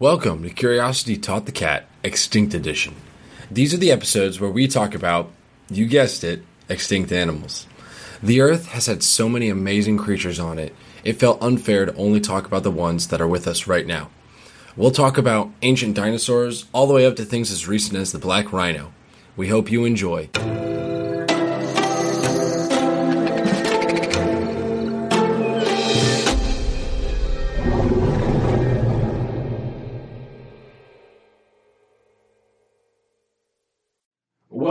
Welcome to Curiosity Taught the Cat Extinct Edition. These are the episodes where we talk about, you guessed it, extinct animals. The Earth has had so many amazing creatures on it, it felt unfair to only talk about the ones that are with us right now. We'll talk about ancient dinosaurs all the way up to things as recent as the black rhino. We hope you enjoy.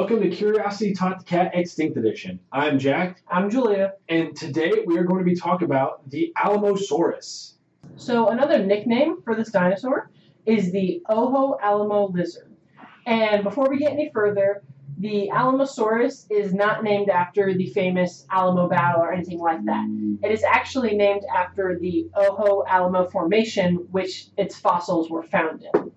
Welcome to Curiosity Taught the Cat Extinct Edition. I'm Jack, I'm Julia. and today we are going to be talking about the Alamosaurus. So another nickname for this dinosaur is the Ojo Alamo lizard. And before we get any further, the Alamosaurus is not named after the famous Alamo battle or anything like that. It is actually named after the Ojo Alamo Formation, which its fossils were found in.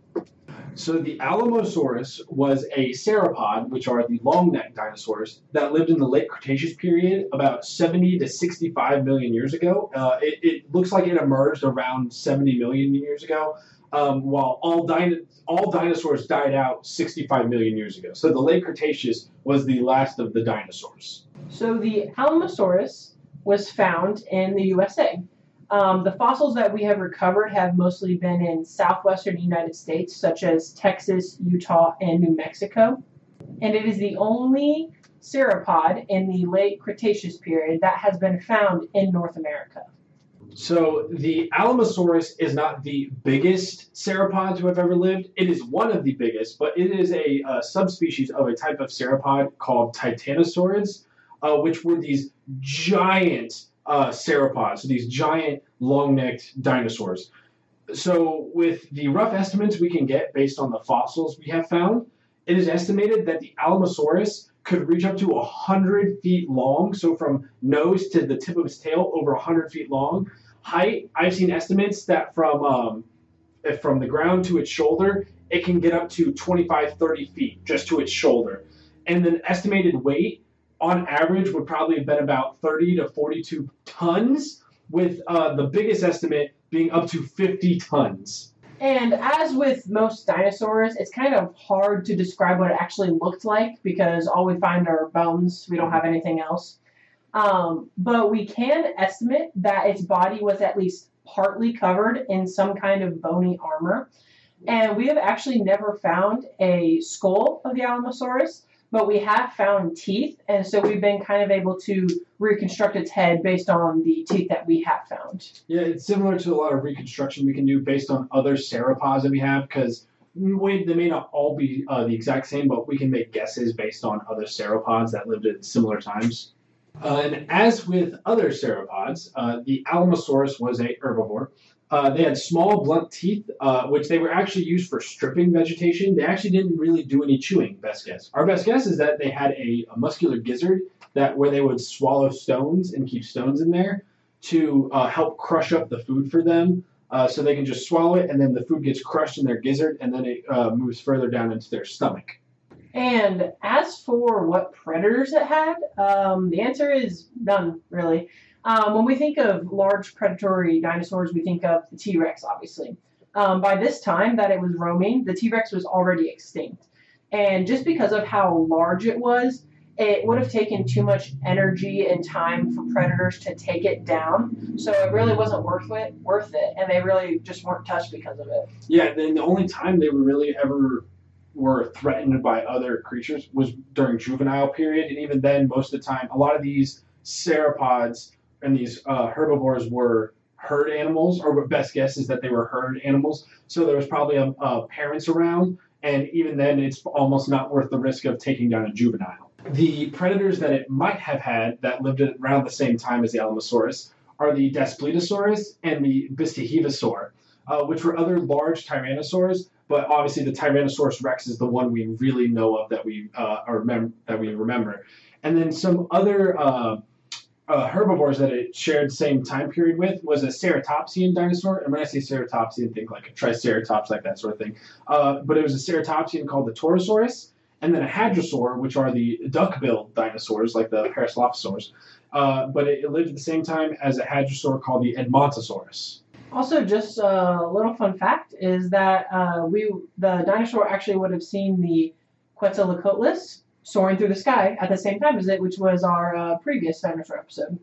So the Alamosaurus was a sauropod, which are the long-necked dinosaurs that lived in the late Cretaceous period, about 70 to 65 million years ago. Uh, it, it looks like it emerged around 70 million years ago, um, while all, dino- all dinosaurs died out 65 million years ago. So the late Cretaceous was the last of the dinosaurs. So the Alamosaurus was found in the USA. Um, the fossils that we have recovered have mostly been in southwestern United States, such as Texas, Utah, and New Mexico. And it is the only sauropod in the late Cretaceous period that has been found in North America. So the Alamosaurus is not the biggest sauropod to have ever lived. It is one of the biggest, but it is a, uh subspecies of a type of sauropod called Titanosaurids, uh, which were these giant uh, so these giant long-necked dinosaurs. So with the rough estimates we can get based on the fossils we have found, it is estimated that the Alamosaurus could reach up to 100 feet long, so from nose to the tip of its tail, over 100 feet long. Height, I've seen estimates that from um, from the ground to its shoulder, it can get up to 25, 30 feet just to its shoulder. And then estimated weight, on average, would probably have been about 30 to 42 tons, with uh, the biggest estimate being up to 50 tons. And as with most dinosaurs, it's kind of hard to describe what it actually looked like because all we find are bones. We don't have anything else. Um, but we can estimate that its body was at least partly covered in some kind of bony armor. And we have actually never found a skull of the Alamosaurus, but we have found teeth. And so we've been kind of able to reconstruct its head based on the teeth that we have found. Yeah, it's similar to a lot of reconstruction we can do based on other sauropods that we have because they may not all be uh, the exact same, but we can make guesses based on other sauropods that lived at similar times. Uh, and as with other sauropods, uh, the Alamosaurus was a herbivore. Uh, they had small, blunt teeth, uh, which they were actually used for stripping vegetation. They actually didn't really do any chewing. Best guess. Our best guess is that they had a, a muscular gizzard that where they would swallow stones and keep stones in there to uh, help crush up the food for them. Uh, so they can just swallow it, and then the food gets crushed in their gizzard, and then it uh, moves further down into their stomach. And as for what predators it had, um, the answer is none, really. Um, when we think of large predatory dinosaurs, we think of the T Rex, obviously. Um, by this time that it was roaming, the T Rex was already extinct. And just because of how large it was, it would have taken too much energy and time for predators to take it down. So it really wasn't worth it, worth it, and they really just weren't touched because of it. Yeah, then the only time they were really ever were threatened by other creatures was during juvenile period, and even then, most of the time, a lot of these sauropods and these uh, herbivores were herd animals, or best guess is that they were herd animals. So there was probably a, a parents around, and even then, it's almost not worth the risk of taking down a juvenile. The predators that it might have had that lived around the same time as the Alamosaurus are the Daspletosaurus and the Bistahieversor, uh, which were other large tyrannosaurs. But obviously, the Tyrannosaurus Rex is the one we really know of that we uh, are mem- that we remember. And then some other uh, uh, herbivores that it shared same time period with was a ceratopsian dinosaur. And when I say ceratopsian, think like a triceratops, like that sort of thing. Uh, but it was a ceratopsian called the Torosaurus, and then a hadrosaur, which are the duck-billed dinosaurs, like the Parasaurolophus. Uh, but it, it lived at the same time as a hadrosaur called the Edmontosaurus. Also, just a little fun fact is that uh, we the dinosaur actually would have seen the Quetzalcoatlus soaring through the sky at the same time as it, which was our uh, previous dinosaur episode.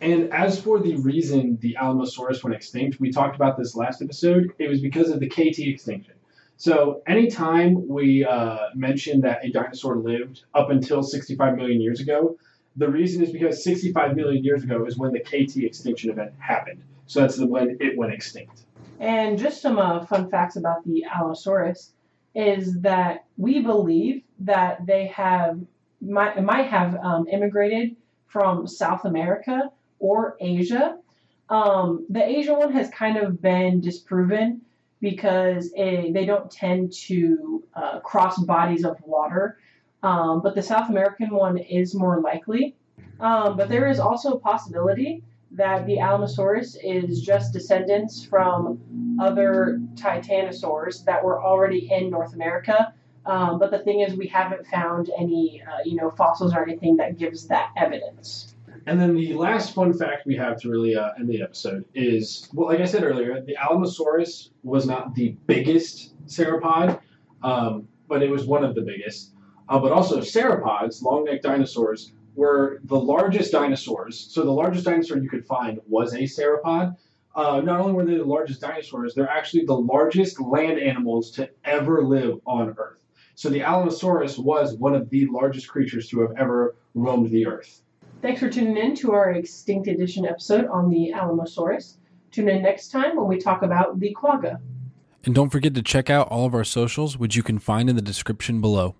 And as for the reason the Alamosaurus went extinct, we talked about this last episode. It was because of the KT extinction. So anytime we uh, mention that a dinosaur lived up until 65 million years ago, the reason is because 65 million years ago is when the KT extinction event happened. So that's the, when it went extinct. And just some uh, fun facts about the Allosaurus is that we believe that they have might, might have um, immigrated from South America or Asia. Um, the Asia one has kind of been disproven because they don't tend to uh, cross bodies of water. Um, but the South American one is more likely. Um, but there is also a possibility that the Alamosaurus is just descendants from other titanosaurs that were already in North America. Um, but the thing is, we haven't found any, uh, you know, fossils or anything that gives that evidence. And then the last fun fact we have to really uh, end the episode is, well, like I said earlier, the Alamosaurus was not the biggest sauropod, um, but it was one of the biggest. Uh, but also, sauropods, long-necked dinosaurs, were the largest dinosaurs. So the largest dinosaur you could find was a sauropod. Uh, not only were they the largest dinosaurs, they're actually the largest land animals to ever live on Earth. So the Alamosaurus was one of the largest creatures to have ever roamed the Earth. Thanks for tuning in to our Extinct Edition episode on the Alamosaurus. Tune in next time when we talk about the quagga. And don't forget to check out all of our socials, which you can find in the description below.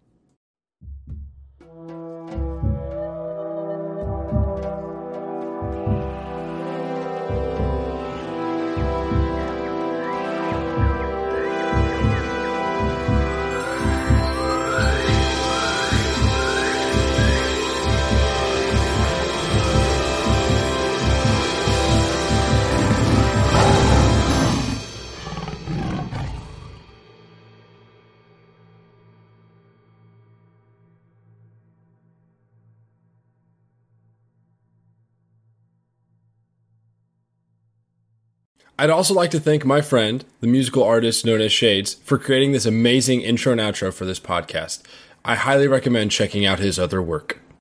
I'd also like to thank my friend, the musical artist known as Shades, for creating this amazing intro and outro for this podcast. I highly recommend checking out his other work.